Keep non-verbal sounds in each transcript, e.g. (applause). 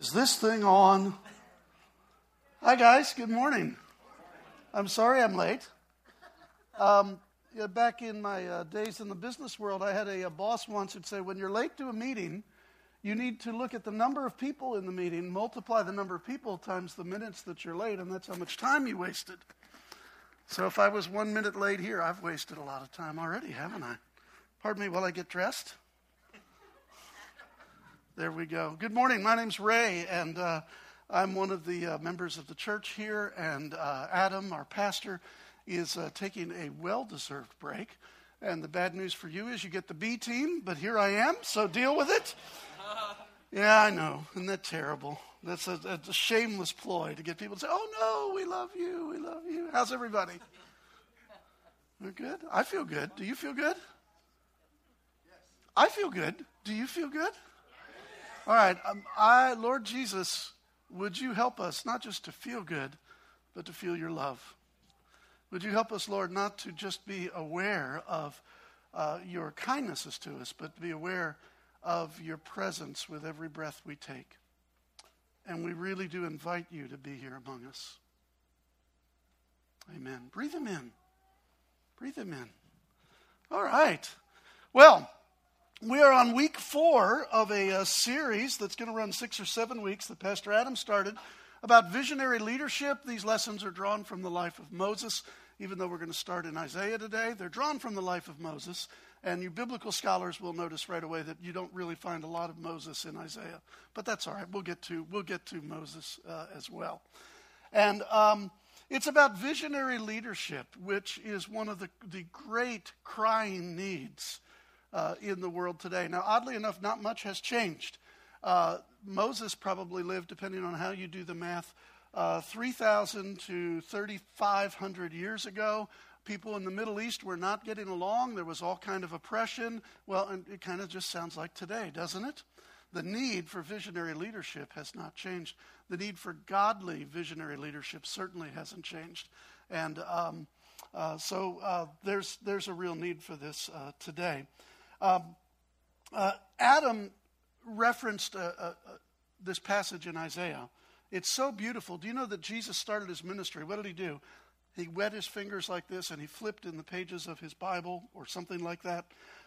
Is this thing on? Hi, guys. Good morning. I'm sorry I'm late. Um, yeah, back in my uh, days in the business world, I had a, a boss once who'd say, when you're late to a meeting, you need to look at the number of people in the meeting, multiply the number of people times the minutes that you're late, and that's how much time you wasted. So if I was one minute late here, I've wasted a lot of time already, haven't I? Pardon me while I get dressed. There we go. Good morning. My name's Ray, and uh, I'm one of the uh, members of the church here. And uh, Adam, our pastor, is uh, taking a well deserved break. And the bad news for you is you get the B team, but here I am, so deal with it. (laughs) Yeah, I know. Isn't that terrible? That's a, a, a shameless ploy to get people to say, oh no, we love you, we love you. How's everybody? We're good? I feel good. Do you feel good? I feel good. Do you feel good? All right. Um, I, Lord Jesus, would you help us not just to feel good, but to feel your love? Would you help us, Lord, not to just be aware of uh, your kindnesses to us, but to be aware of your presence with every breath we take? And we really do invite you to be here among us. Amen. Breathe them in. Breathe them in. All right. Well, we are on week four of a, a uh, series that's going to run six or seven weeks that Pastor Adam started about visionary leadership. These lessons are drawn from the life of Moses, even though we're going to start in Isaiah today. They're drawn from the life of Moses. And you biblical scholars will notice right away that you don't really find a lot of Moses in Isaiah. But that's all right. We'll get to, we'll get to Moses uh, as well. And um, it's about visionary leadership, which is one of the, the great crying needs uh, in the world today. Now, oddly enough, not much has changed. Uh, Moses probably lived, depending on how you do the math, uh, 3,000 to 3,500 years ago. People in the Middle East were not getting along. There was all kind of oppression. Well, and it kind of just sounds like today, doesn't it? The need for visionary leadership has not changed. The need for godly visionary leadership certainly hasn't changed. And um, uh, so uh, there's, there's a real need for this uh, today. Um, uh, Adam referenced uh, uh, uh, this passage in Isaiah. It's so beautiful. Do you know that Jesus started his ministry? What did he do? He wet his fingers like this and he flipped in the pages of his Bible or something like that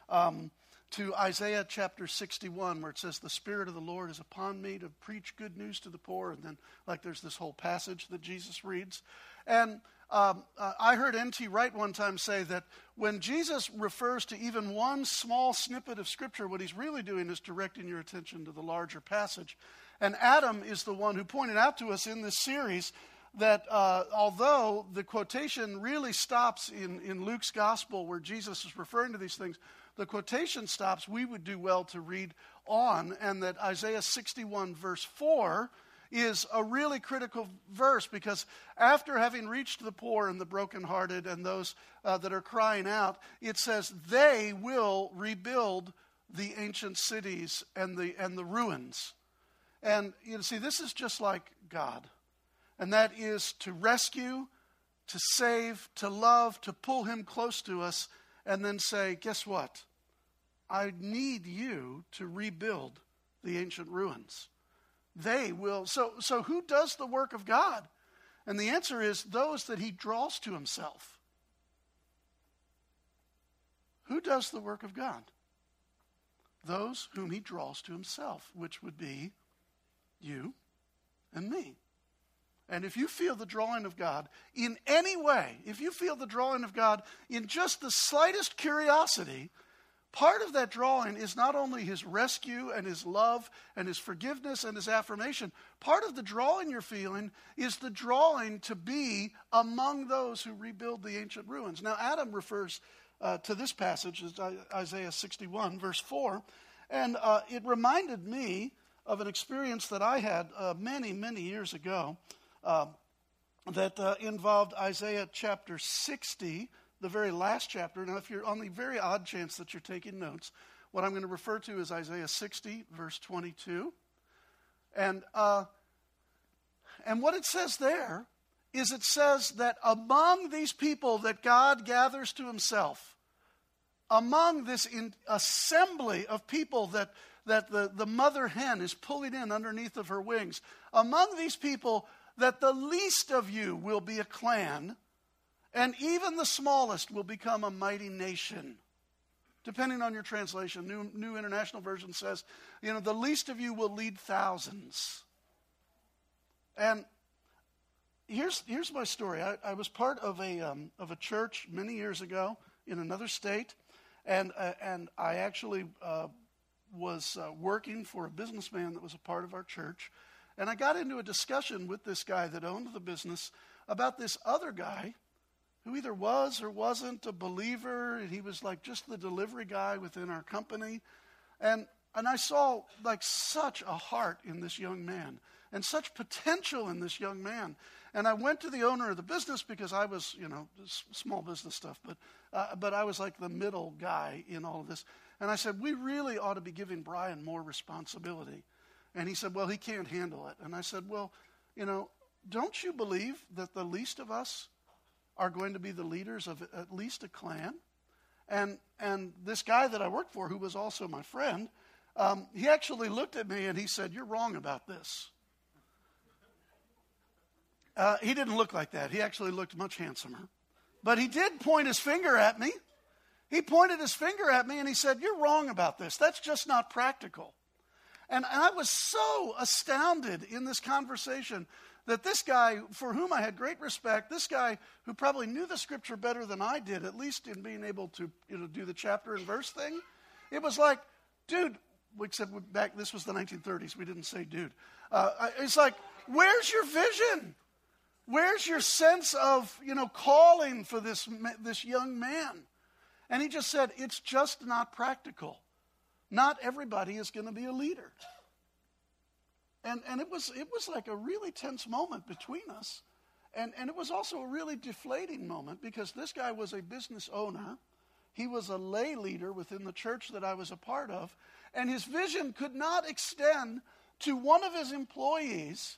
um, to Isaiah chapter 61, where it says, The Spirit of the Lord is upon me to preach good news to the poor. And then, like, there's this whole passage that Jesus reads. And um, uh, I heard N.T. Wright one time say that when Jesus refers to even one small snippet of Scripture, what he's really doing is directing your attention to the larger passage. And Adam is the one who pointed out to us in this series that uh, although the quotation really stops in, in Luke's gospel where Jesus is referring to these things, the quotation stops, we would do well to read on, and that Isaiah 61, verse 4, is a really critical verse because after having reached the poor and the brokenhearted and those uh, that are crying out, it says they will rebuild the ancient cities and the, and the ruins. And you know, see, this is just like God. And that is to rescue, to save, to love, to pull him close to us, and then say, guess what? I need you to rebuild the ancient ruins they will. So, so who does the work of God? And the answer is those that he draws to himself. Who does the work of God? Those whom he draws to himself, which would be you and me. And if you feel the drawing of God in any way, if you feel the drawing of God in just the slightest curiosity, Part of that drawing is not only his rescue and his love and his forgiveness and his affirmation. Part of the drawing you're feeling is the drawing to be among those who rebuild the ancient ruins. Now, Adam refers uh, to this passage, as Isaiah 61, verse 4, and uh, it reminded me of an experience that I had uh, many, many years ago uh, that uh, involved Isaiah chapter 60 the very last chapter. Now, if you're on the very odd chance that you're taking notes, what I'm going to refer to is Isaiah 60, verse 22. And, uh, and what it says there is it says that among these people that God gathers to himself, among this assembly of people that, that the, the mother hen is pulling in underneath of her wings. Among these people, that the least of you will be a clan, and even the smallest will become a mighty nation. Depending on your translation, New, New International Version says, you know, the least of you will lead thousands. And here's, here's my story. I, I was part of a, um, of a church many years ago in another state, and, uh, and I actually uh, was uh, working for a businessman that was a part of our church. And I got into a discussion with this guy that owned the business about this other guy who either was or wasn't a believer. And he was like just the delivery guy within our company. And, and I saw like such a heart in this young man and such potential in this young man. And I went to the owner of the business because I was, you know, small business stuff, but, uh, but I was like the middle guy in all of this. And I said, We really ought to be giving Brian more responsibility. And he said, Well, he can't handle it. And I said, Well, you know, don't you believe that the least of us are going to be the leaders of at least a clan? And, and this guy that I worked for, who was also my friend, um, he actually looked at me and he said, You're wrong about this. Uh, he didn't look like that. He actually looked much handsomer. But he did point his finger at me. He pointed his finger at me and he said, You're wrong about this. That's just not practical. And I was so astounded in this conversation that this guy, for whom I had great respect, this guy who probably knew the scripture better than I did, at least in being able to you know, do the chapter and verse thing, it was like, dude, except back, this was the 1930s, we didn't say dude. Uh, it's like, where's your vision? Where's your sense of, you know, calling for this, this young man? And he just said, it's just not practical. Not everybody is going to be a leader. And, and it, was, it was like a really tense moment between us. And, and it was also a really deflating moment because this guy was a business owner. He was a lay leader within the church that I was a part of. And his vision could not extend to one of his employees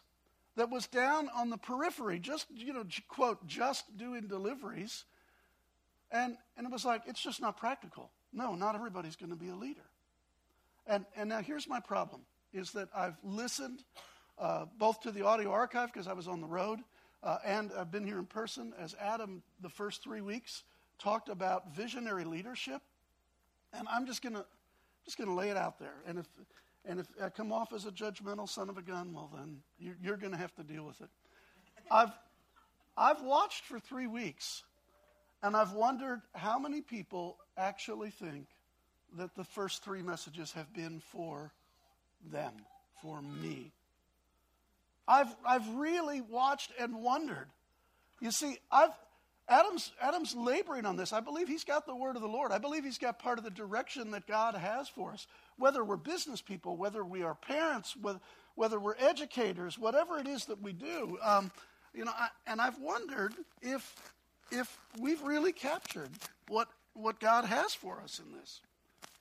that was down on the periphery, just, you know, quote, just doing deliveries. And, and it was like, it's just not practical. No, not everybody's going to be a leader. And, and now here's my problem is that I've listened uh, both to the audio archive because I was on the road, uh, and I've been here in person as Adam the first three weeks talked about visionary leadership. And I'm just going to just going to lay it out there. And if and if I come off as a judgmental son of a gun, well, then you're, you're going to have to deal with it. I've, I've watched for three weeks, and I've wondered how many people actually think that the first three messages have been for them, for me. I've, I've really watched and wondered. You see, I've, Adam's, Adam's laboring on this. I believe he's got the word of the Lord. I believe he's got part of the direction that God has for us. Whether we're business people, whether we are parents, whether, we're educators, whatever it is that we do. Um, you know, I, and I've wondered if, if we've really captured what, what God has for us in this.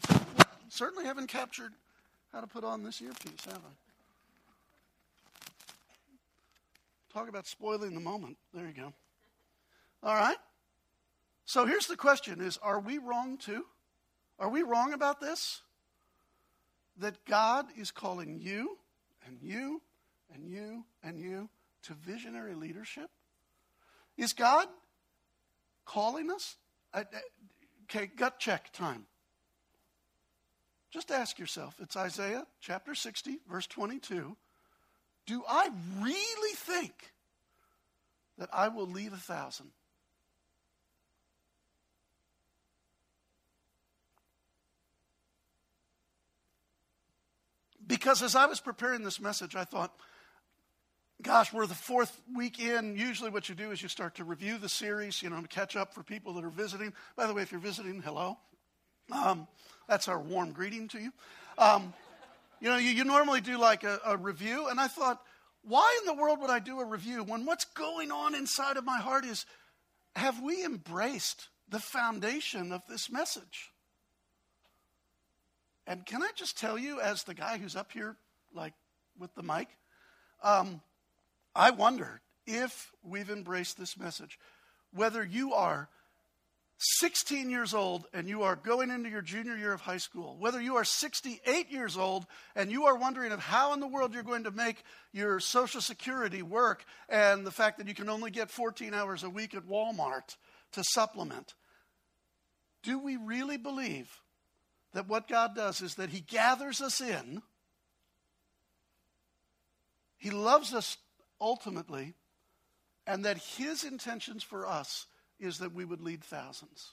We certainly haven't captured how to put on this earpiece, have I? Talk about spoiling the moment. There you go. All right? So here's the question is are we wrong too? Are we wrong about this? That God is calling you and you and you and you to visionary leadership? Is God calling us? Okay, gut check time. Just ask yourself. It's Isaiah chapter 60, verse 22. Do I really think that I will lead a thousand? Because as I was preparing this message, I thought, gosh, we're the fourth week in. Usually, what you do is you start to review the series, you know, to catch up for people that are visiting. By the way, if you're visiting, hello. Um, that's our warm greeting to you. Um, you know, you, you normally do like a, a review, and I thought, why in the world would I do a review when what's going on inside of my heart is have we embraced the foundation of this message? And can I just tell you, as the guy who's up here, like with the mic, um, I wonder if we've embraced this message. Whether you are 16 years old and you are going into your junior year of high school, whether you are 68 years old and you are wondering of how in the world you're going to make your Social Security work and the fact that you can only get 14 hours a week at Walmart to supplement, do we really believe that what God does is that He gathers us in? He loves us ultimately, and that His intentions for us is that we would lead thousands.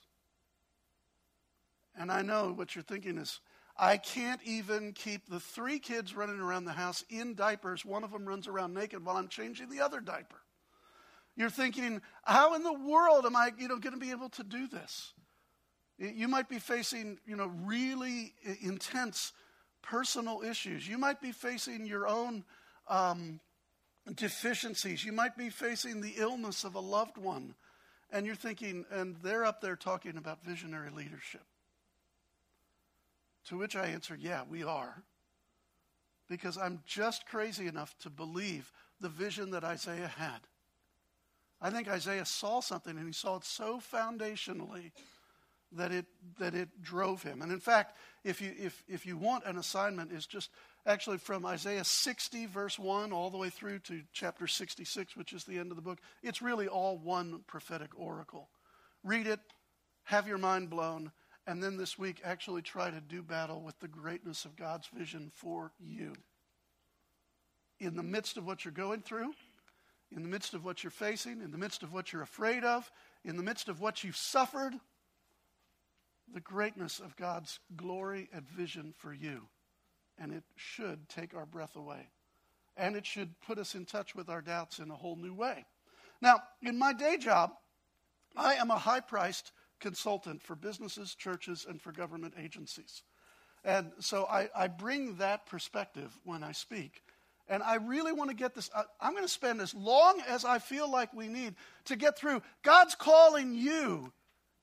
And I know what you're thinking is, I can't even keep the three kids running around the house in diapers. One of them runs around naked while I'm changing the other diaper. You're thinking, how in the world am I, you know, going to be able to do this? You might be facing, you know, really intense personal issues. You might be facing your own um, deficiencies. You might be facing the illness of a loved one. And you're thinking, and they're up there talking about visionary leadership. To which I answer, yeah, we are. Because I'm just crazy enough to believe the vision that Isaiah had. I think Isaiah saw something and he saw it so foundationally that it that it drove him. And in fact, if you if if you want an assignment, is just actually from Isaiah 60 verse 1 all the way through to chapter 66, which is the end of the book. It's really all one prophetic oracle. Read it, have your mind blown, and then this week actually try to do battle with the greatness of God's vision for you. In the midst of what you're going through, in the midst of what you're facing, in the midst of what you're afraid of, in the midst of what you've suffered, the greatness of God's glory and vision for you. And it should take our breath away. And it should put us in touch with our doubts in a whole new way. Now, in my day job, I am a high priced consultant for businesses, churches, and for government agencies. And so I, I, bring that perspective when I speak. And I really want to get this. I, I'm going to spend as long as I feel like we need to get through. God's calling you.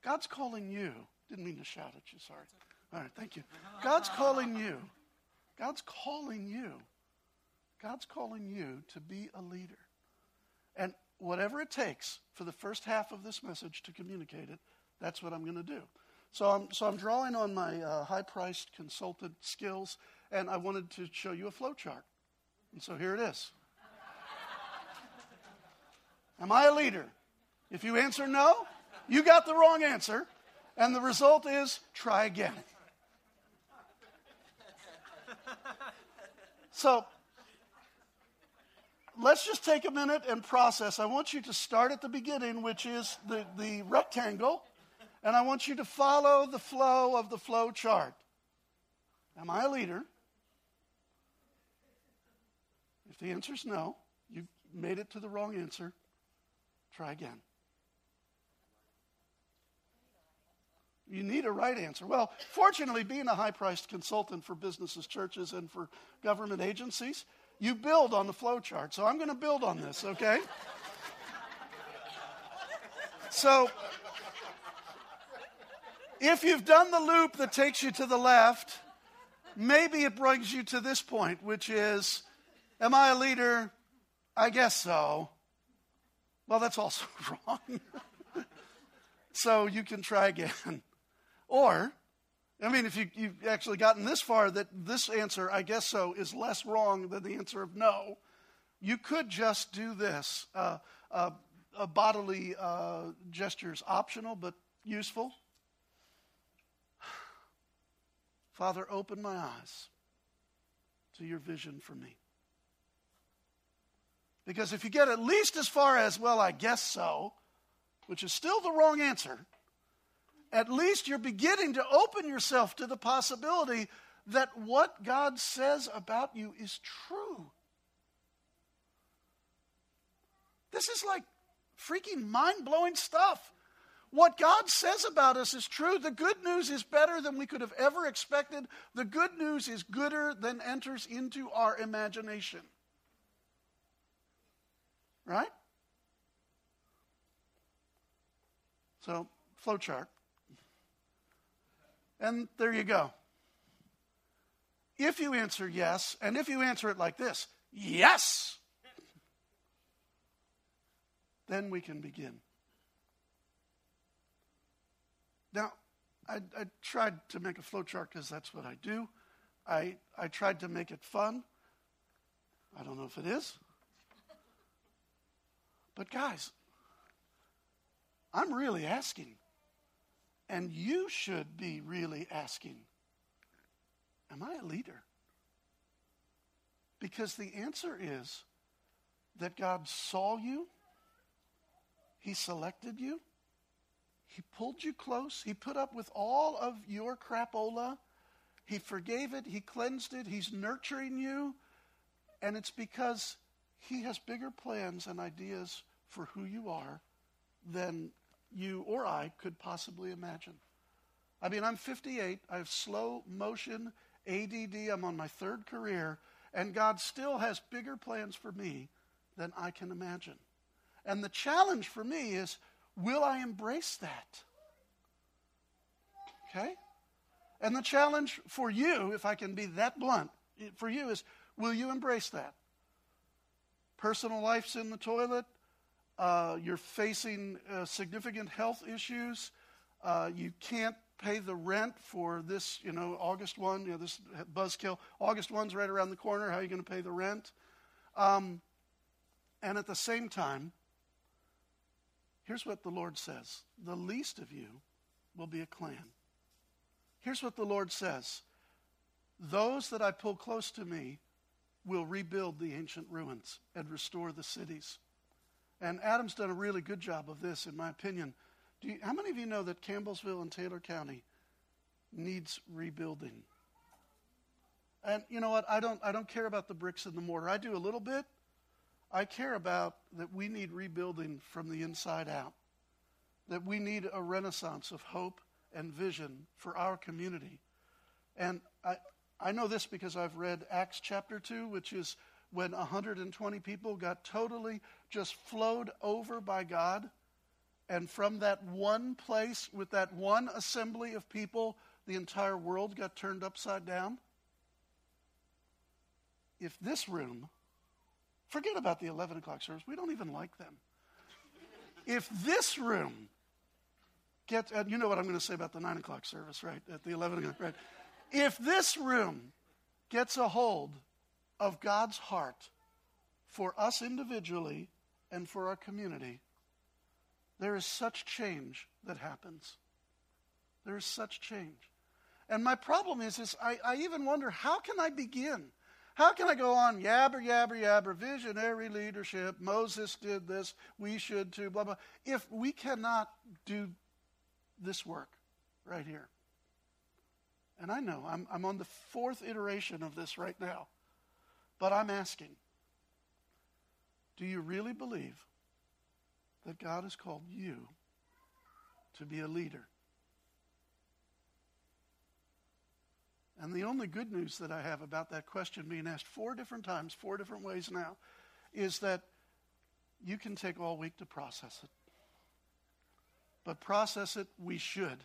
God's calling you didn't mean to shout at you, sorry. All right, thank you. God's calling you. God's calling you. God's calling you to be a leader. And whatever it takes for the first half of this message to communicate it, that's what I'm going to do. So I'm, so I'm drawing on my uh, high priced consultant skills, and I wanted to show you a flow chart. And so here it is. Am I a leader? If you answer no, you got the wrong answer. And the result is try again. So let's just take a minute and process. I want you to start at the beginning, which is the, the rectangle, and I want you to follow the flow of the flow chart. Am I a leader? If the answer is no, you've made it to the wrong answer. Try again. You need a right answer. Well, fortunately, being a high priced consultant for businesses, churches, and for government agencies, you build on the flow chart. So I'm going to build on this, okay? so if you've done the loop that takes you to the left, maybe it brings you to this point, which is Am I a leader? I guess so. Well, that's also (laughs) wrong. so you can try again. Or, I mean, if you, you've actually gotten this far that this answer, I guess so, is less wrong than the answer of no, you could just do this. Uh, uh, uh, bodily gestures optional but useful. (sighs) Father, open my eyes to your vision for me. Because if you get at least as far as, well, I guess so, which is still the wrong answer, at least you're beginning to open yourself to the possibility that what God says about you is true. This is like freaking mind blowing stuff. What God says about us is true. The good news is better than we could have ever expected. The good news is gooder than enters into our imagination. Right? So, flowchart. And there you go. If you answer yes, and if you answer it like this, yes, then we can begin. Now, I, I tried to make a flow chart because that's what I do. I, I tried to make it fun. I don't know if it is. But, guys, I'm really asking. And you should be really asking Am I a leader? Because the answer is that God saw you, He selected you, He pulled you close, He put up with all of your crapola, He forgave it, He cleansed it, He's nurturing you, and it's because He has bigger plans and ideas for who you are than you or I could possibly imagine. I mean, I'm 58, I have slow motion, ADD, I'm on my third career, and God still has bigger plans for me than I can imagine. And the challenge for me is will I embrace that? Okay? And the challenge for you, if I can be that blunt, for you is will you embrace that? Personal life's in the toilet. Uh, you're facing uh, significant health issues. Uh, you can't pay the rent for this, you know, August 1, you know, this buzzkill. August 1's right around the corner. How are you going to pay the rent? Um, and at the same time, here's what the Lord says The least of you will be a clan. Here's what the Lord says Those that I pull close to me will rebuild the ancient ruins and restore the cities. And Adam's done a really good job of this, in my opinion. You, how many of you know that Campbellsville and Taylor County needs rebuilding? And you know what? I don't, I don't care about the bricks and the mortar. I do a little bit. I care about that we need rebuilding from the inside out, that we need a renaissance of hope and vision for our community. And I, I know this because I've read Acts chapter 2, which is when 120 people got totally just flowed over by God and from that one place, with that one assembly of people, the entire world got turned upside down? If this room, forget about the 11 o'clock service, we don't even like them. If this room gets, and you know what I'm going to say about the 9 o'clock service, right? At the 11 o'clock, right? If this room gets a hold of God's heart for us individually and for our community, there is such change that happens. There is such change. And my problem is, is I, I even wonder how can I begin? How can I go on yabber, yabber, yabber, visionary leadership, Moses did this, we should too, blah, blah, if we cannot do this work right here? And I know I'm, I'm on the fourth iteration of this right now, but I'm asking do you really believe that God has called you to be a leader. And the only good news that I have about that question being asked four different times, four different ways now, is that you can take all week to process it. But process it, we should.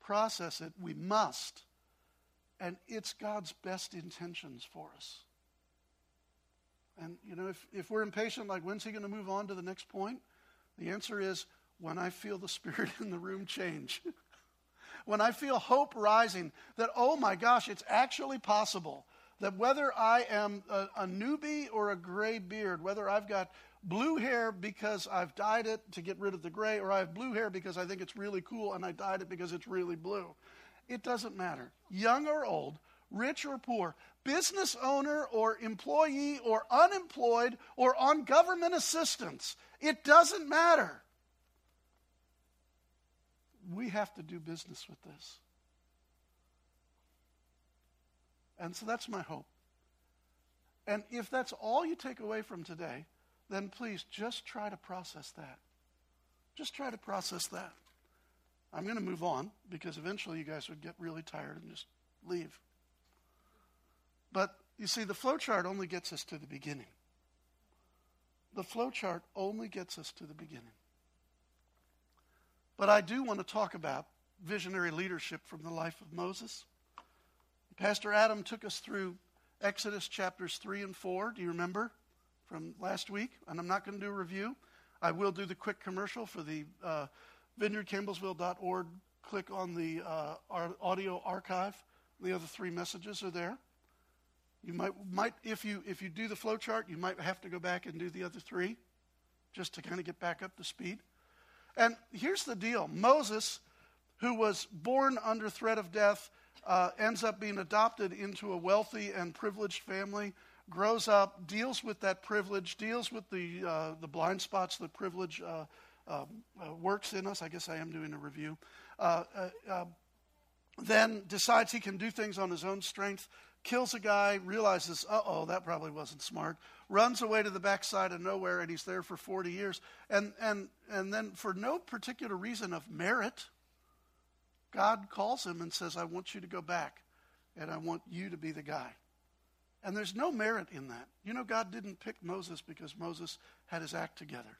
Process it, we must. And it's God's best intentions for us. And, you know, if, if we're impatient, like, when's he going to move on to the next point? The answer is when I feel the spirit (laughs) in the room change. (laughs) when I feel hope rising that, oh my gosh, it's actually possible that whether I am a, a, newbie or a gray beard, whether I've got blue hair because I've dyed it to get rid of the gray, or I have blue hair because I think it's really cool and I dyed it because it's really blue, it doesn't matter. Young or old, rich or poor, business owner or employee or unemployed or on government assistance. It doesn't matter. We have to do business with this. And so that's my hope. And if that's all you take away from today, then please just try to process that. Just try to process that. I'm going to move on because eventually you guys would get really tired and just leave. But you see, the flowchart only gets us to the beginning. The flowchart only gets us to the beginning. But I do want to talk about visionary leadership from the life of Moses. Pastor Adam took us through Exodus chapters 3 and 4. Do you remember from last week? And I'm not going to do a review. I will do the quick commercial for the uh, vineyardcampbellsville.org click on the uh, audio archive. The other three messages are there. You might, might if you if you do the flow chart, you might have to go back and do the other three, just to kind of get back up to speed. And here's the deal: Moses, who was born under threat of death, uh, ends up being adopted into a wealthy and privileged family. Grows up, deals with that privilege, deals with the uh, the blind spots that privilege uh, um, uh, works in us. I guess I am doing a review. Uh, uh, then decides he can do things on his own strength kills a guy, realizes, uh oh, that probably wasn't smart, runs away to the backside of nowhere, and he's there for 40 years. And, and, and then, for no particular reason of merit, God calls him and says, I want you to go back, and I want you to be the guy. And there's no merit in that. You know, God didn't pick Moses because Moses had his act together.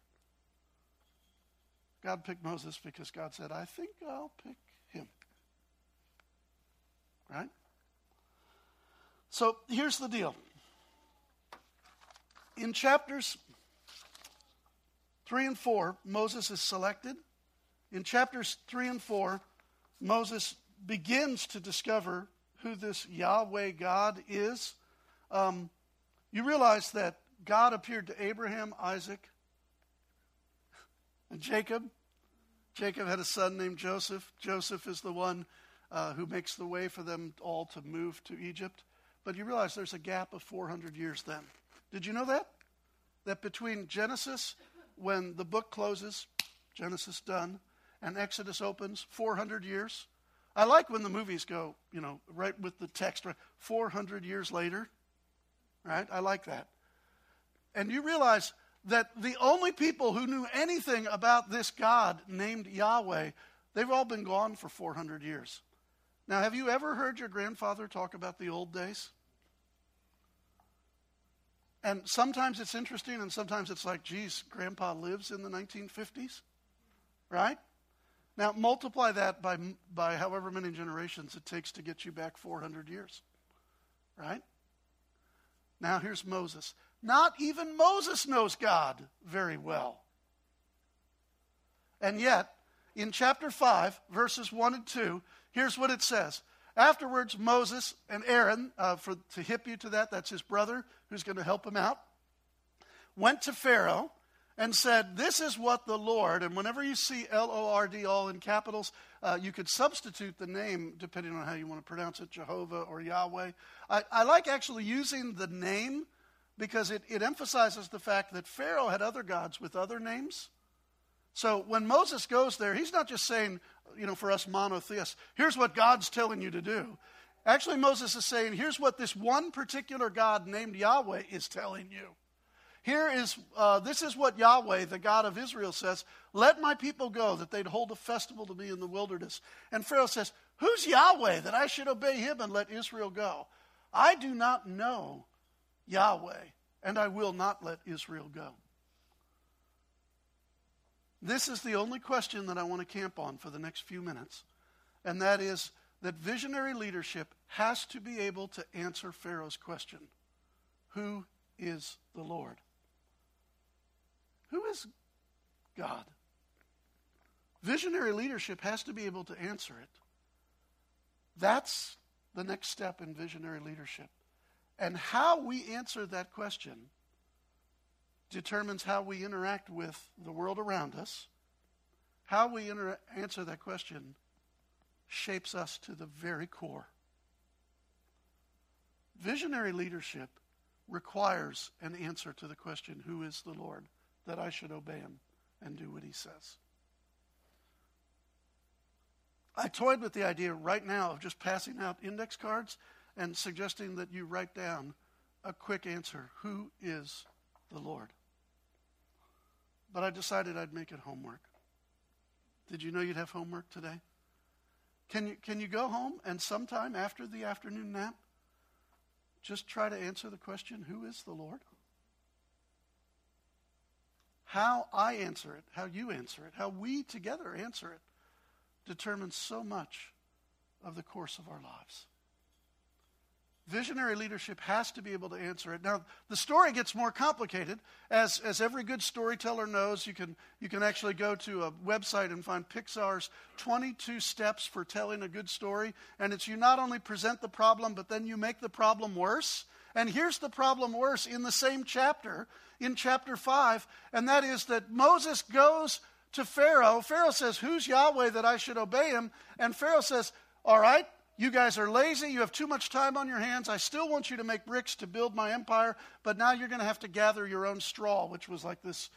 God picked Moses because God said, I think I'll pick him. Right? So here's the deal. In chapters 3 and 4, Moses is selected. In chapters 3 and 4, Moses begins to discover who this Yahweh God is. Um, you realize that God appeared to Abraham, Isaac, and Jacob. Jacob had a son named Joseph. Joseph is the one uh, who makes the way for them all to move to Egypt. But you realize there's a gap of 400 years then. Did you know that? That between Genesis, when the book closes, Genesis done, and Exodus opens, 400 years. I like when the movies go, you know, right with the text, right? 400 years later, right? I like that. And you realize that the only people who knew anything about this God named Yahweh, they've all been gone for 400 years. Now, have you ever heard your grandfather talk about the old days? And sometimes it's interesting, and sometimes it's like, geez, grandpa lives in the 1950s, right? Now, multiply that by, by however many generations it takes to get you back 400 years, right? Now, here's Moses. Not even Moses knows God very well. And yet, in chapter 5, verses 1 and 2, Here's what it says. Afterwards, Moses and Aaron, uh, for, to hip you to that, that's his brother who's going to help him out, went to Pharaoh and said, This is what the Lord, and whenever you see L O R D all in capitals, uh, you could substitute the name depending on how you want to pronounce it, Jehovah or Yahweh. I, I like actually using the name because it, it emphasizes the fact that Pharaoh had other gods with other names. So when Moses goes there, he's not just saying, you know, for us monotheists, here's what God's telling you to do. Actually, Moses is saying, here's what this one particular God named Yahweh is telling you. Here is, uh, this is what Yahweh, the God of Israel, says Let my people go, that they'd hold a festival to me in the wilderness. And Pharaoh says, Who's Yahweh that I should obey him and let Israel go? I do not know Yahweh, and I will not let Israel go. This is the only question that I want to camp on for the next few minutes, and that is that visionary leadership has to be able to answer Pharaoh's question Who is the Lord? Who is God? Visionary leadership has to be able to answer it. That's the next step in visionary leadership. And how we answer that question determines how we interact with the world around us. How we inter- answer that question shapes us to the very core. Visionary leadership requires an answer to the question, Who is the Lord? that I should obey him and do what he says. I toyed with the idea right now of just passing out index cards and suggesting that you write down a quick answer Who is the Lord? But I decided I'd make it homework. Did you know you'd have homework today? Can you, can you go home and sometime after the afternoon nap, just try to answer the question, Who is the Lord? How I answer it, how you answer it, how we together answer it, determines so much of the course of our lives. Visionary leadership has to be able to answer it. Now, the story gets more complicated. As, as every good storyteller knows, you can, you can actually go to a website and find Pixar's 22 steps for telling a good story. And it's you not only present the problem, but then you make the problem worse. And here's the problem worse in the same chapter, in chapter 5, and that is that Moses goes to Pharaoh. Pharaoh says, Who's Yahweh that I should obey him? And Pharaoh says, All right, you guys are lazy. You have too much time on your hands. I still want you to make bricks to build my empire, but now you're going to have to gather your own straw, which was like this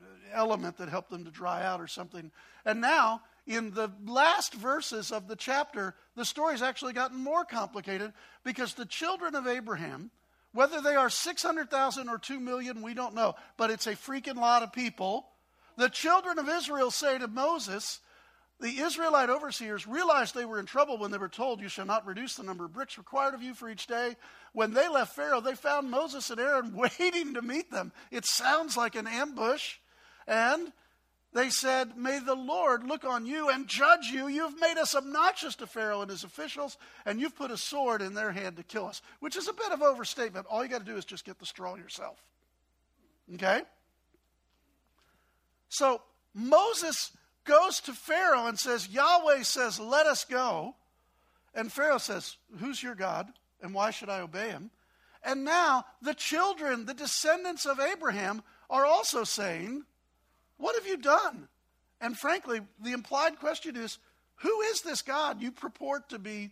uh, element that helped them to dry out or something. And now, in the last verses of the chapter, the story's actually gotten more complicated because the children of Abraham, whether they are 600,000 or 2 million, we don't know, but it's a freaking lot of people. The children of Israel say to Moses, the Israelite overseers realized they were in trouble when they were told, You shall not reduce the number of bricks required of you for each day. When they left Pharaoh, they found Moses and Aaron (laughs) waiting to meet them. It sounds like an ambush. And they said, May the Lord look on you and judge you. You've made us obnoxious to Pharaoh and his officials, and you've put a sword in their hand to kill us, which is a bit of overstatement. All you got to do is just get the straw yourself. Okay? So Moses goes to Pharaoh and says, Yahweh says, let us go. And Pharaoh says, Who's your God? And why should I obey him? And now the children, the descendants of Abraham, are also saying, What have you done? And frankly, the implied question is, Who is this God you purport to be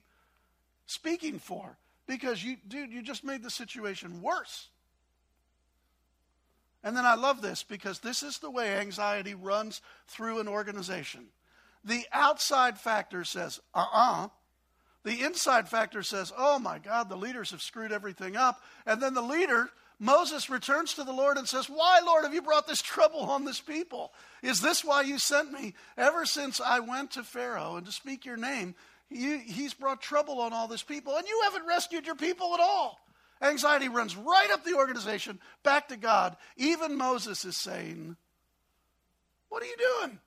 speaking for? Because you, dude, you just made the situation worse. And then I love this because this is the way anxiety runs through an organization. The outside factor says, uh uh-uh. uh The inside factor says, oh my God, the leaders have screwed everything up. And then the leader, Moses, returns to the Lord and says, Why, Lord, have you brought this trouble on this people? Is this why you sent me? Ever since I went to Pharaoh and to speak your name, he's brought trouble on all this people, and you haven't rescued your people at all. Anxiety runs right up the organization, back to God. Even Moses is saying, What are you doing?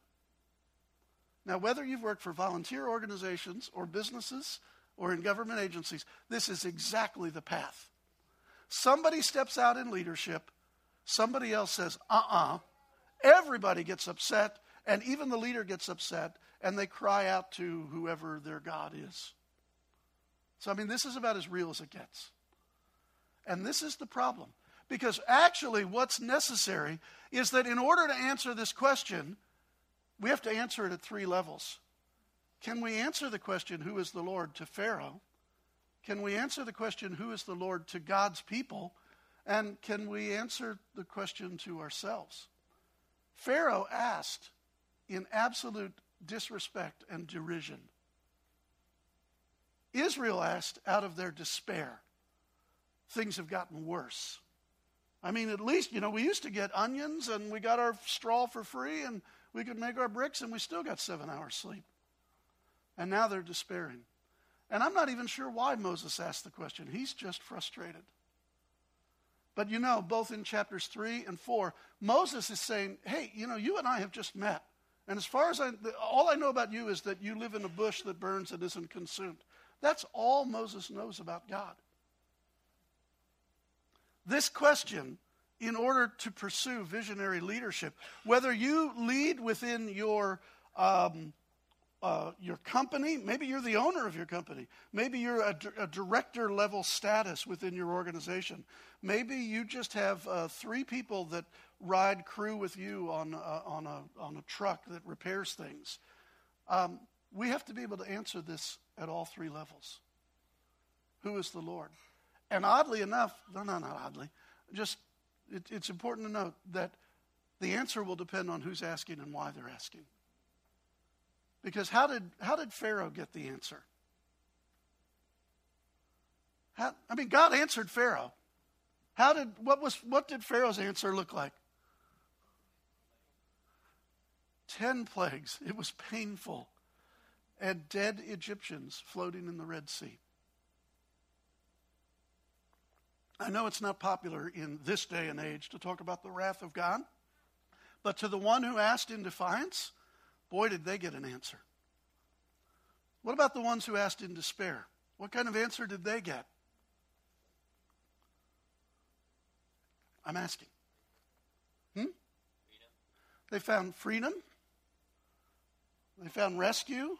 Now, whether you've worked for volunteer organizations or businesses or in government agencies, this is exactly the path. Somebody steps out in leadership, somebody else says, uh uh-uh. uh. Everybody gets upset, and even the leader gets upset, and they cry out to whoever their God is. So, I mean, this is about as real as it gets. And this is the problem. Because actually, what's necessary is that in order to answer this question, we have to answer it at three levels. Can we answer the question, Who is the Lord, to Pharaoh? Can we answer the question, Who is the Lord, to God's people? And can we answer the question to ourselves? Pharaoh asked in absolute disrespect and derision. Israel asked out of their despair things have gotten worse. I mean, at least, you know, we used to get onions and we got our straw for free and we could make our bricks and we still got seven hours sleep. And now they're despairing. And I'm not even sure why Moses asked the question. He's just frustrated. But you know, both in chapters 3 and 4, Moses is saying, hey, you know, you and I have just met. And as far as I, all I know about you is that you live in a bush that burns and isn't consumed. That's all Moses knows about God. This question, in order to pursue visionary leadership, whether you lead within your um, uh, your company, maybe you're the owner of your company, maybe you're a, a director level status within your organization, maybe you just have uh, three people that ride crew with you on uh, on a on a truck that repairs things. Um, we have to be able to answer this at all three levels. Who is the Lord? And oddly enough, no, no, not oddly, just it, it's important to note that the answer will depend on who's asking and why they're asking. Because how did, how did Pharaoh get the answer? How, I mean, God answered Pharaoh. How did, what, was, what did Pharaoh's answer look like? Ten plagues. It was painful. And dead Egyptians floating in the Red Sea. I know it's not popular in this day and age to talk about the wrath of God, but to the one who asked in defiance, boy, did they get an answer. What about the ones who asked in despair? What kind of answer did they get? I'm asking. Hmm? Freedom. They found freedom. They found rescue.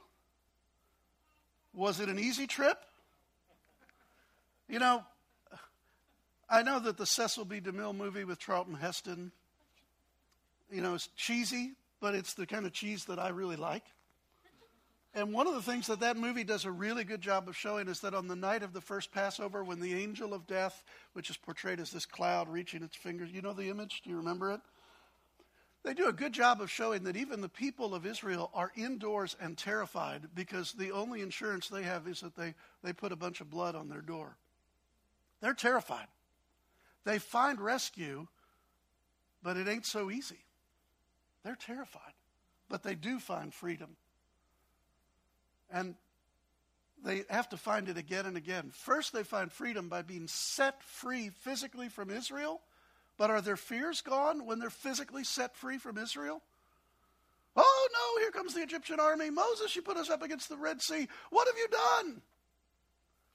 Was it an easy trip? You know, I know that the Cecil B. DeMille movie with Charlton Heston, you know, is cheesy, but it's the kind of cheese that I really like. And one of the things that that movie does a really good job of showing is that on the night of the first Passover, when the angel of death, which is portrayed as this cloud reaching its fingers, you know the image? Do you remember it? They do a good job of showing that even the people of Israel are indoors and terrified because the only insurance they have is that they, they put a bunch of blood on their door. They're terrified. They find rescue, but it ain't so easy. They're terrified, but they do find freedom. And they have to find it again and again. First, they find freedom by being set free physically from Israel but are their fears gone when they're physically set free from Israel? Oh no, here comes the Egyptian army. Moses, you put us up against the Red Sea. What have you done?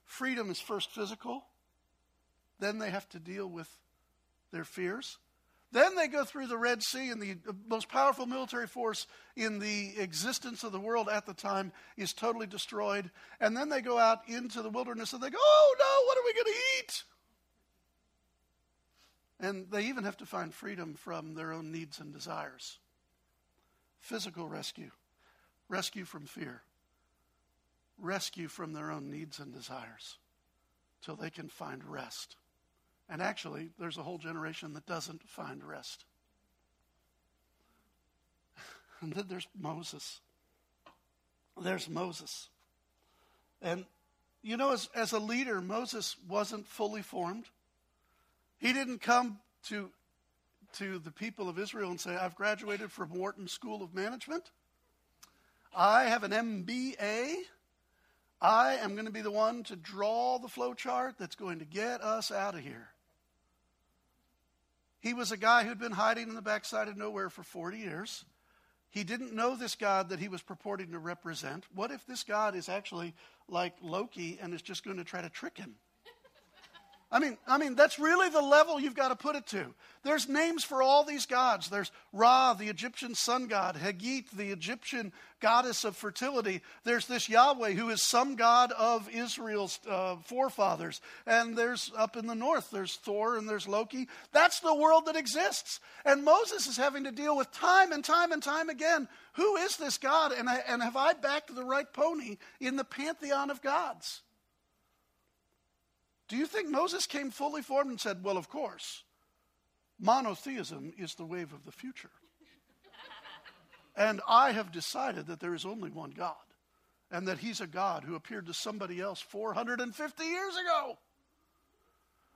Freedom is first physical, then they have to deal with their fears. Then they go through the Red Sea, and the most powerful military force in the existence of the world at the time is totally destroyed. And then they go out into the wilderness and they go, Oh no, what are we going to eat? And they even have to find freedom from their own needs and desires. Physical rescue, rescue from fear, rescue from their own needs and desires till they can find rest. And actually, there's a whole generation that doesn't find rest. (laughs) And then there's Moses. There's Moses. And, you know, as, as a leader, Moses wasn't fully formed. He didn't come to, to the people of Israel and say, I've graduated from Wharton School of Management. I have an MBA. I am going to be the one to draw the flow chart that's going to get us out of here. He was a guy who'd been hiding in the backside of nowhere for 40 years. He didn't know this God that he was purporting to represent. What if this God is actually like Loki and is just going to try to trick him? I mean, I mean, that's really the level you've got to put it to. There's names for all these gods. There's Ra, the Egyptian sun god, Heqet, the Egyptian goddess of fertility. There's this Yahweh, who is some god of Israel's uh, forefathers. And there's up in the north, there's Thor and there's Loki. That's the world that exists. And Moses is having to deal with time and time and time again who is this God? And, I, and have I backed the right pony in the pantheon of gods? Do you think Moses came fully formed and said, Well, of course, monotheism is the wave of the future? and I have decided that there is only one God, and that he's a God who appeared to somebody else 450 years ago.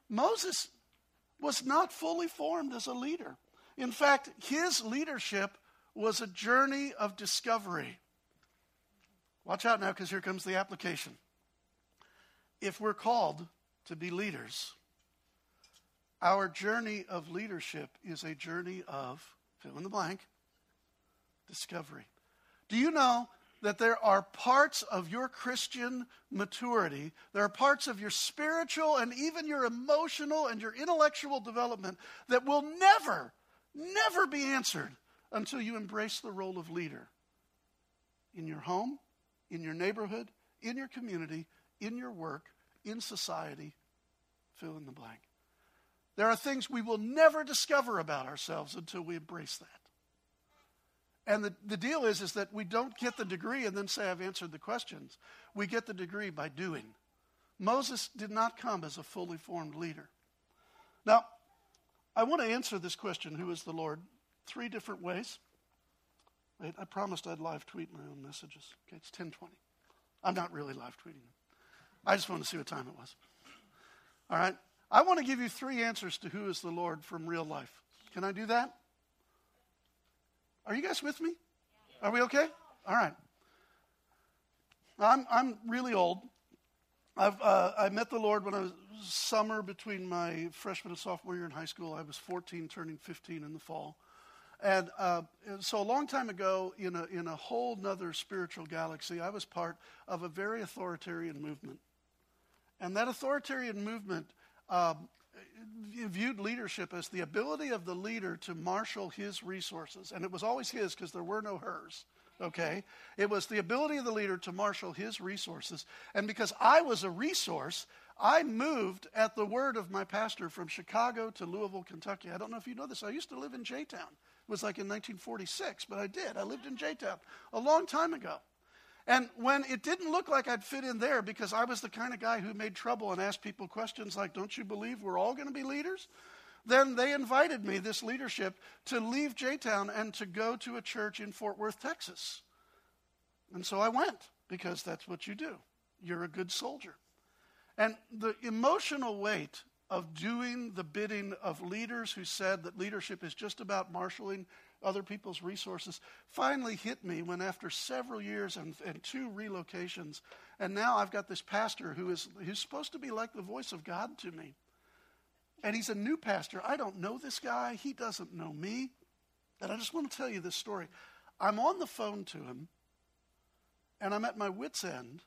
Moses was not fully formed as a leader. In fact, his leadership was a journey of discovery. Watch out now, because here comes the application. If we're called to be leaders. Our journey of leadership is a journey of, fill in the blank, discovery. Do you know that there are parts of your Christian maturity, there are parts of your spiritual and even your emotional and your intellectual development that will never, never be answered until you embrace the role of leader in your home, in your neighborhood, in your community, in your work, in society, fill in the blank. There are things we will never discover about ourselves until we embrace that. And the, the deal is, is that we don't get the degree and then say, I've answered the questions. We get the degree by doing. Moses did not come as a fully formed leader. Now, I want to answer this question, who is the Lord, three different ways. I promised I'd live tweet my own messages. Okay, it's 1020. I'm not really live tweeting them. I just wanted to see what time it was. All right? I want to give you three answers to who is the Lord from real life. Can I do that? Are you guys with me? Are we okay? All right. I'm, I'm really old. I've, uh, I met the Lord when I was summer between my freshman and sophomore year in high school. I was 14, turning 15 in the fall. And uh, so a long time ago, in a, in a whole nother spiritual galaxy, I was part of a very authoritarian movement. And that authoritarian movement um, viewed leadership as the ability of the leader to marshal his resources. And it was always his because there were no hers. Okay? It was the ability of the leader to marshal his resources. And because I was a resource, I moved at the word of my pastor from Chicago to Louisville, Kentucky. I don't know if you know this. I used to live in J Town. It was like in 1946, but I did. I lived in J Town a long time ago. And when it didn't look like I'd fit in there because I was the kind of guy who made trouble and asked people questions like, Don't you believe we're all going to be leaders? Then they invited me, this leadership, to leave J Town and to go to a church in Fort Worth, Texas. And so I went because that's what you do. You're a good soldier. And the emotional weight of doing the bidding of leaders who said that leadership is just about marshaling other people's resources finally hit me when, after several years and, and two relocations, and now I've got this pastor who is who's supposed to be like the voice of God to me. And he's a new pastor. I don't know this guy, he doesn't know me. And I just want to tell you this story. I'm on the phone to him, and I'm at my wits' end.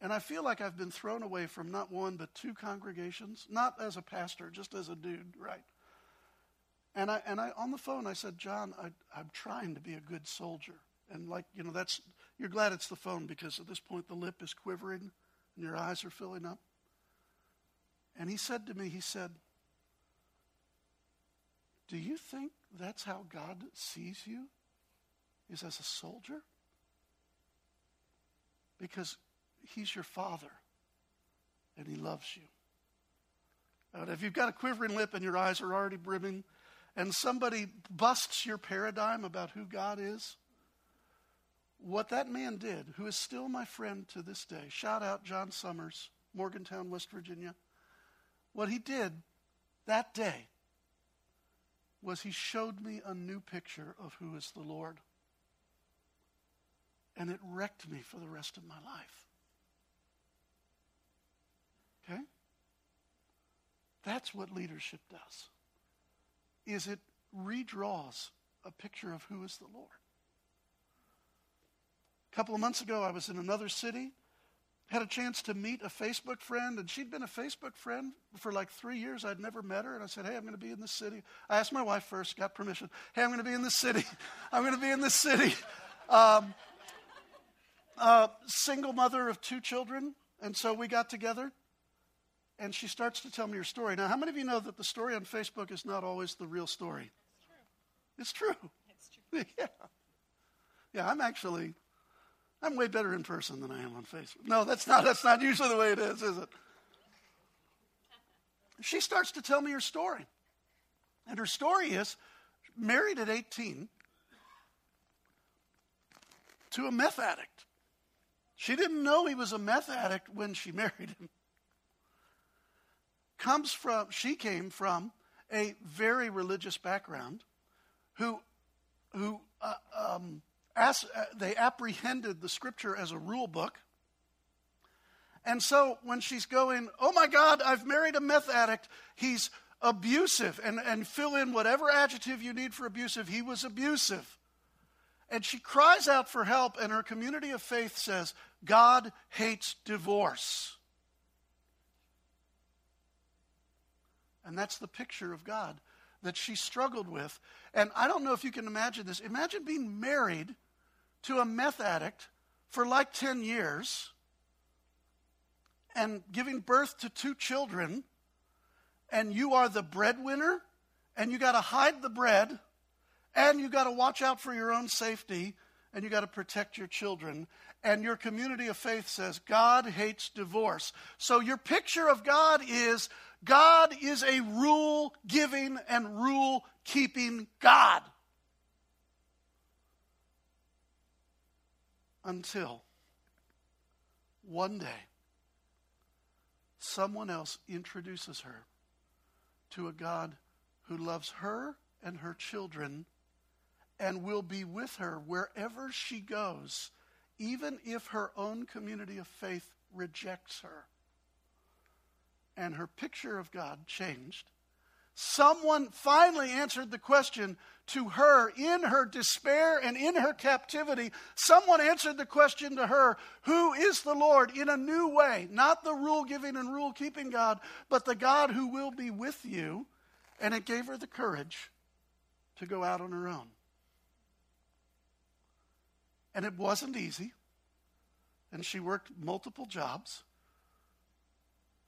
And I feel like I've been thrown away from not one, but two congregations, not as a pastor, just as a dude, right? And I, and I, on the phone, I said, John, I, I'm trying to be a good soldier. And like, you know, that's, you're glad it's the phone because at this point the lip is quivering and your eyes are filling up. And he said to me, he said, Do you think that's how God sees you? Is as a soldier? Because he's your father and he loves you. And if you've got a quivering lip and your eyes are already brimming, and somebody busts your paradigm about who God is, what that man did, who is still my friend to this day, shout out John Summers, Morgantown, West Virginia. What he did that day was he showed me a new picture of who is the Lord. And it wrecked me for the rest of my life. Okay? That's what leadership does is it redraws a picture of who is the Lord. A couple of months ago, I was in another city, had a chance to meet a Facebook friend, and she'd been a Facebook friend for like three years. I'd never met her, and I said, Hey, I'm going to be in this city. I asked my wife first, got permission. Hey, I'm going to be in this city. (laughs) I'm going to be in this city. (laughs) Um, uh, single mother of two children, and so we got together and she starts to tell me her story. Now, how many of you know that the story on Facebook is not always the real story? It's true. It's true. It's true. (laughs) yeah. Yeah, I'm actually I'm way better in person than I am on Facebook. No, that's not that's not usually the way it is, is it? She starts to tell me her story. And her story is married at 18 to a meth addict. She didn't know he was a meth addict when she (laughs) married him comes from, she came from a very religious background who, who uh, um, uh, they apprehended the scripture as a rule book. And so when she's going, oh my God, I've married a meth addict, he's abusive, and, and fill in whatever adjective you need for abusive, he was abusive. And she cries out for help, and her community of faith says, God hates divorce. And that's the picture of God that she struggled with. And I don't know if you can imagine this. Imagine being married to a meth addict for like 10 years and giving birth to two children, and you are the breadwinner, and you got to hide the bread, and you got to watch out for your own safety, and you got to protect your children. And your community of faith says God hates divorce. So your picture of God is God is a rule giving and rule keeping God. Until one day, someone else introduces her to a God who loves her and her children and will be with her wherever she goes, even if her own community of faith rejects her and her picture of God changed someone finally answered the question to her in her despair and in her captivity. Someone answered the question to her Who is the Lord in a new way? Not the rule giving and rule keeping God, but the God who will be with you. And it gave her the courage to go out on her own. And it wasn't easy. And she worked multiple jobs.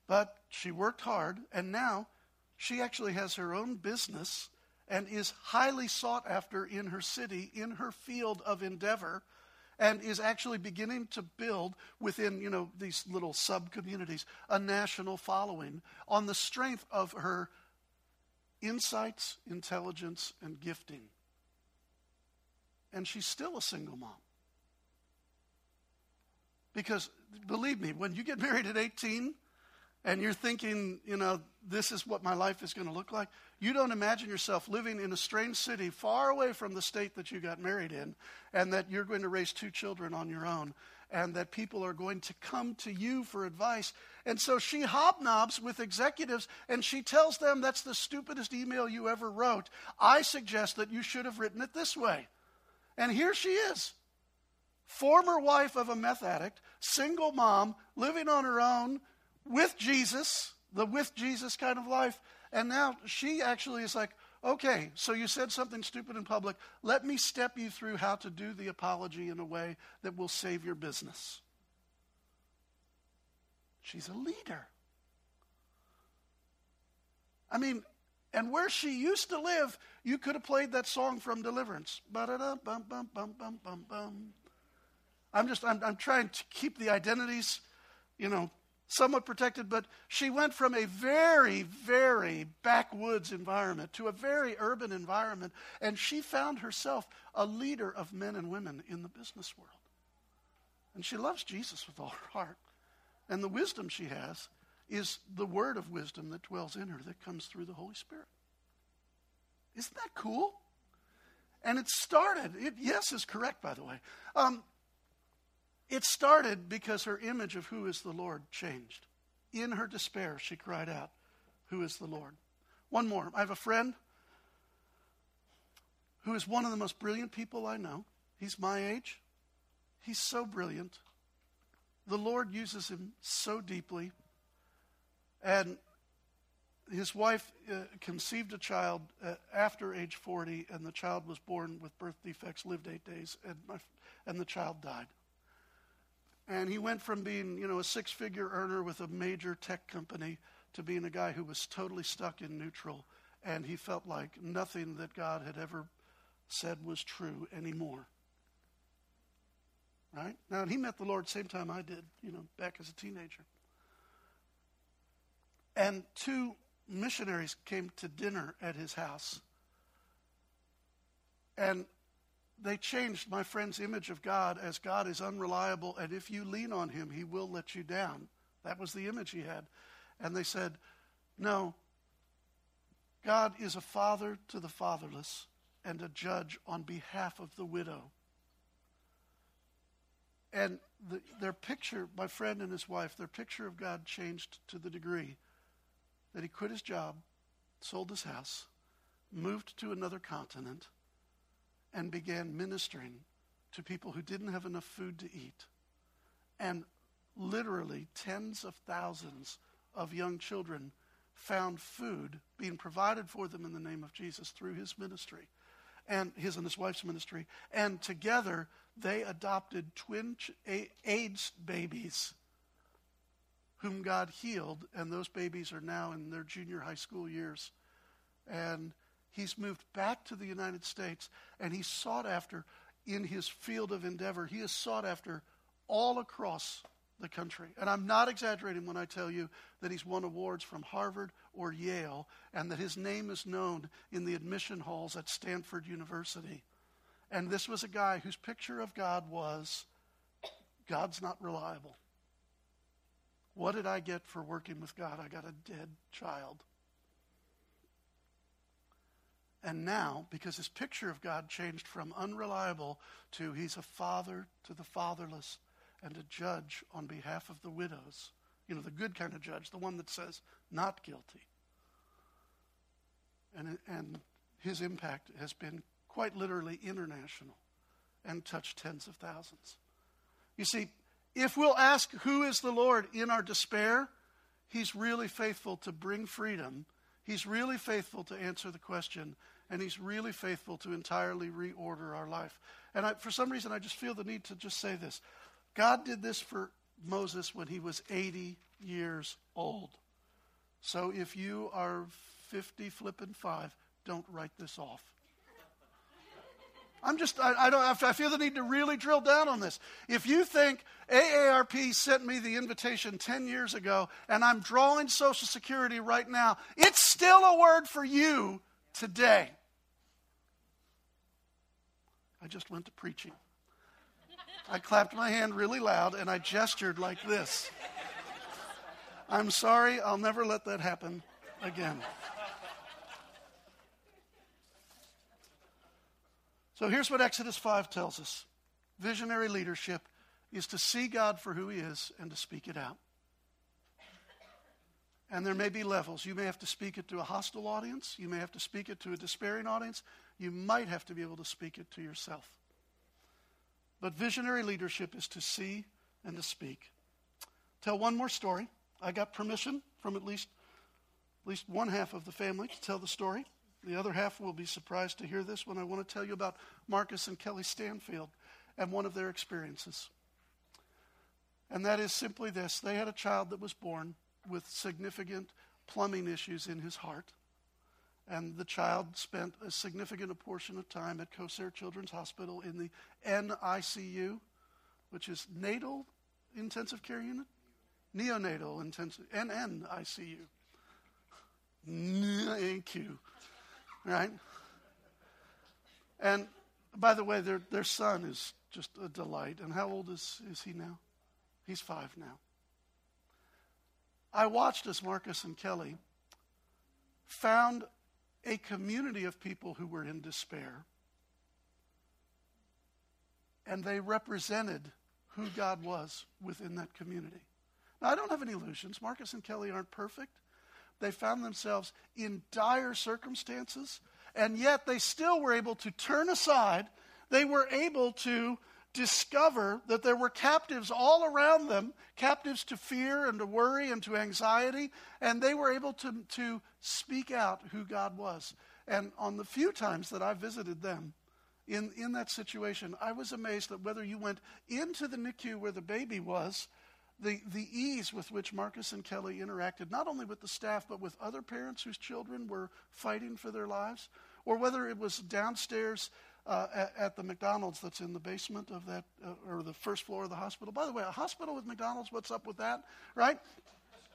But she worked hard. And now she actually has her own business and is highly sought after in her city, in her field of endeavor, and is actually beginning to build within, you know, these little sub communities a national following on the strength of her insights, intelligence, and gifting. And she's still a single mom. Because believe me, when you get married at 18, and you're thinking, you know, this is what my life is going to look like, you don't imagine yourself living in a strange city far away from the state that you got married in, and that you're going to raise two children on your own, and that people are going to come to you for advice. And so she hobnobs with executives, and she tells them that's the stupidest email you ever wrote. I suggest that you should have written it this way. And here she is. Former wife of a meth addict, single mom, living on her own, with Jesus, the with Jesus kind of life. And now she actually is like, okay, so you said something stupid in public. Let me step you through how to do the apology in a way that will save your business. She's a leader. I mean, and where she used to live, you could have played that song from Deliverance. I'm just, I'm, I'm trying to keep the identities, you know, somewhat protected, but she went from a very, very backwoods environment to a very urban environment, and she found herself a leader of men and women in the business world. And she loves Jesus with all her heart. And the wisdom she has is the word of wisdom that dwells in her that comes through the Holy Spirit. Isn't that cool? And it started, it, yes, is correct, by the way. Um, it started because her image of who is the Lord changed. In her despair, she cried out, Who is the Lord? One more. I have a friend who is one of the most brilliant people I know. He's my age. He's so brilliant. The Lord uses him so deeply. And his wife uh, conceived a child uh, after age 40, and the child was born with birth defects, lived eight days, and, my, and the child died. And he went from being, you know, a six figure earner with a major tech company to being a guy who was totally stuck in neutral. And he felt like nothing that God had ever said was true anymore. Right? Now, he met the Lord same time I did, you know, back as a teenager. And two missionaries came to dinner at his house. And they changed my friend's image of God as God is unreliable, and if you lean on him, he will let you down. That was the image he had. And they said, No, God is a father to the fatherless and a judge on behalf of the widow. And the, their picture, my friend and his wife, their picture of God changed to the degree that he quit his job, sold his house, moved to another continent, and began ministering to people who didn't have enough food to eat. And literally, tens of thousands of young children found food being provided for them in the name of Jesus through his ministry and his and his wife's ministry. And together, they adopted twin AIDS babies whom God healed, and those babies are now in their junior high school years. And He's moved back to the United States and he's sought after in his field of endeavor. He is sought after all across the country. And I'm not exaggerating when I tell you that he's won awards from Harvard or Yale and that his name is known in the admission halls at Stanford University. And this was a guy whose picture of God was God's not reliable. What did I get for working with God? I got a dead child. And now, because his picture of God changed from unreliable to he's a father to the fatherless and a judge on behalf of the widows, you know, the good kind of judge, the one that says, not guilty. And, and his impact has been quite literally international and touched tens of thousands. You see, if we'll ask who is the Lord in our despair, he's really faithful to bring freedom. He's really faithful to answer the question, and he's really faithful to entirely reorder our life. And I, for some reason, I just feel the need to just say this God did this for Moses when he was 80 years old. So if you are 50 flipping five, don't write this off. I'm just, I, I, don't, I feel the need to really drill down on this. If you think AARP sent me the invitation 10 years ago and I'm drawing Social Security right now, it's still a word for you today. I just went to preaching. I clapped my hand really loud and I gestured like this. I'm sorry, I'll never let that happen again. So here's what Exodus 5 tells us visionary leadership is to see God for who He is and to speak it out. And there may be levels. You may have to speak it to a hostile audience. You may have to speak it to a despairing audience. You might have to be able to speak it to yourself. But visionary leadership is to see and to speak. Tell one more story. I got permission from at least, at least one half of the family to tell the story. The other half will be surprised to hear this when I want to tell you about Marcus and Kelly Stanfield and one of their experiences. And that is simply this they had a child that was born with significant plumbing issues in his heart. And the child spent a significant portion of time at Kosair Children's Hospital in the NICU, which is natal intensive care unit, neonatal intensive, NNICU. NICU right? And by the way, their, their son is just a delight. And how old is, is he now? He's five now. I watched as Marcus and Kelly found a community of people who were in despair. And they represented who God was within that community. Now, I don't have any illusions. Marcus and Kelly aren't perfect. They found themselves in dire circumstances, and yet they still were able to turn aside. They were able to discover that there were captives all around them, captives to fear and to worry and to anxiety, and they were able to, to speak out who God was. And on the few times that I visited them in, in that situation, I was amazed that whether you went into the NICU where the baby was, the, the ease with which Marcus and Kelly interacted, not only with the staff, but with other parents whose children were fighting for their lives, or whether it was downstairs uh, at, at, the McDonald's that's in the basement of that, uh, or the first floor of the hospital. By the way, a hospital with McDonald's, what's up with that, right?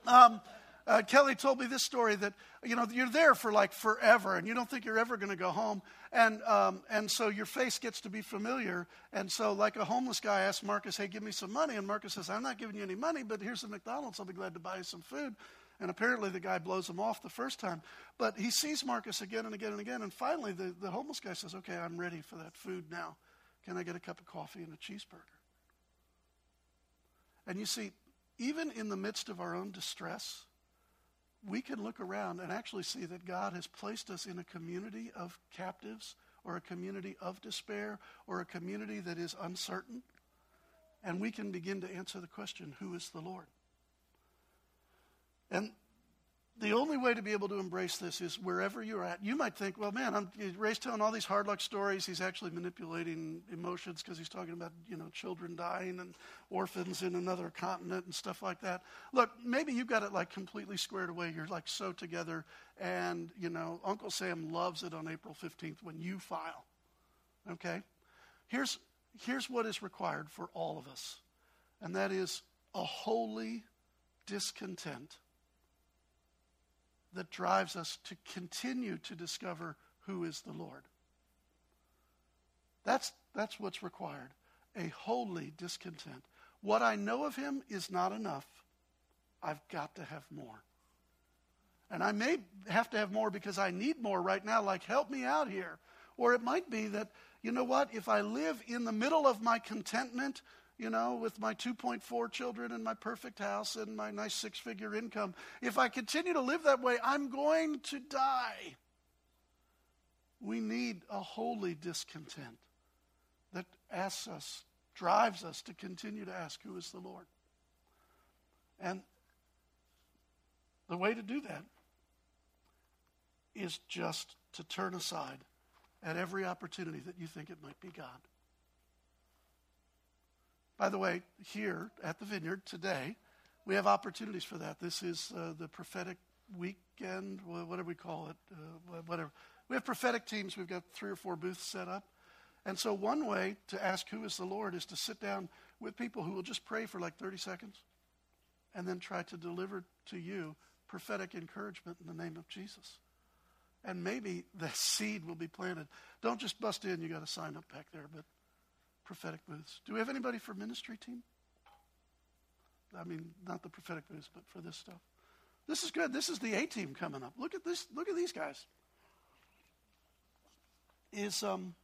Um, uh, Kelly told me this story that you know you're there for like forever, and you don't think you're ever going to go home, and um, and so your face gets to be familiar, and so like a homeless guy asks Marcus, "Hey, give me some money," and Marcus says, "I'm not giving you any money, but here's a McDonald's. I'll be glad to buy you some food." And apparently the guy blows him off the first time, but he sees Marcus again and again and again, and finally the, the homeless guy says, "Okay, I'm ready for that food now. Can I get a cup of coffee and a cheeseburger?" And you see, even in the midst of our own distress we can look around and actually see that God has placed us in a community of captives or a community of despair or a community that is uncertain. And we can begin to answer the question who is the Lord? And the only way to be able to embrace this is wherever you're at. You might think, well, man, I'm, Ray's telling all these hard luck stories. He's actually manipulating emotions because he's talking about, you know, children dying and orphans in another continent and stuff like that. Look, maybe you've got it like completely squared away. You're like so together. And, you know, Uncle Sam loves it on April 15th when you file. Okay? Here's, here's what is required for all of us, and that is a holy discontent that drives us to continue to discover who is the Lord. That's, that's what's required a holy discontent. What I know of him is not enough. I've got to have more. And I may have to have more because I need more right now, like, help me out here. Or it might be that, you know what, if I live in the middle of my contentment, you know, with my 2.4 children and my perfect house and my nice six figure income, if I continue to live that way, I'm going to die. We need a holy discontent that asks us, drives us to continue to ask, Who is the Lord? And the way to do that is just to turn aside at every opportunity that you think it might be God. By the way, here at the vineyard today, we have opportunities for that. This is uh, the prophetic weekend, whatever we call it, uh, whatever. We have prophetic teams. We've got three or four booths set up. And so, one way to ask who is the Lord is to sit down with people who will just pray for like 30 seconds and then try to deliver to you prophetic encouragement in the name of Jesus. And maybe the (laughs) seed will be planted. Don't just bust in, you got to sign up back there, but prophetic booths. Do we have anybody for ministry team? I mean, not the prophetic booths, but for this stuff. This is good. This is the A team coming up. Look at this. Look at these guys. Is um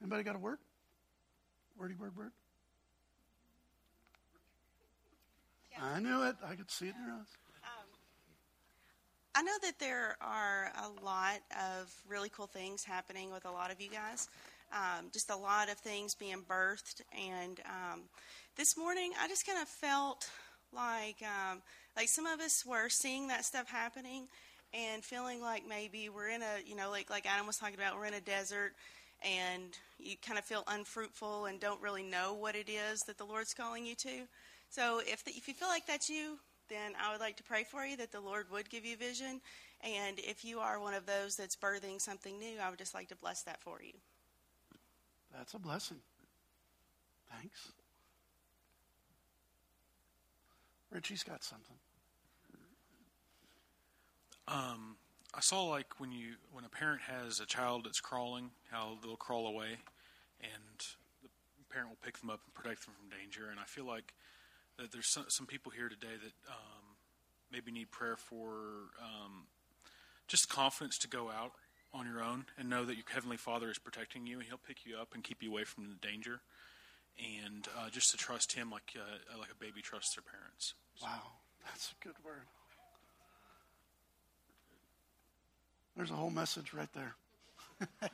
anybody got a word? Wordy word word? Yeah. I knew it. I could see it in your eyes. I know that there are a lot of really cool things happening with a lot of you guys. Um, just a lot of things being birthed, and um, this morning I just kind of felt like um, like some of us were seeing that stuff happening and feeling like maybe we're in a you know like like Adam was talking about we're in a desert and you kind of feel unfruitful and don't really know what it is that the Lord's calling you to. So if the, if you feel like that's you, then I would like to pray for you that the Lord would give you vision. And if you are one of those that's birthing something new, I would just like to bless that for you. That's a blessing. Thanks. Richie's got something. Um, I saw like when you when a parent has a child that's crawling, how they'll crawl away, and the parent will pick them up and protect them from danger. And I feel like that there's some, some people here today that um, maybe need prayer for um, just confidence to go out on your own and know that your heavenly Father is protecting you, and He'll pick you up and keep you away from the danger. And uh, just to trust Him like uh, like a baby trusts their parents. So. Wow, that's a good word. There's a whole message right there. (laughs)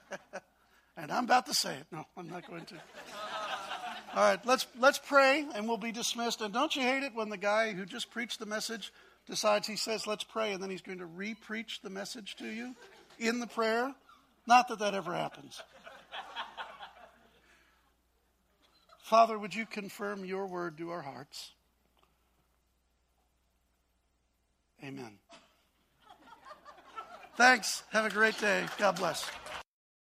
and I'm about to say it. No, I'm not going to. (laughs) All right, let's let's pray and we'll be dismissed. And don't you hate it when the guy who just preached the message decides he says let's pray and then he's going to re-preach the message to you in the prayer? Not that that ever happens. Father, would you confirm your word to our hearts? Amen. Thanks. Have a great day. God bless.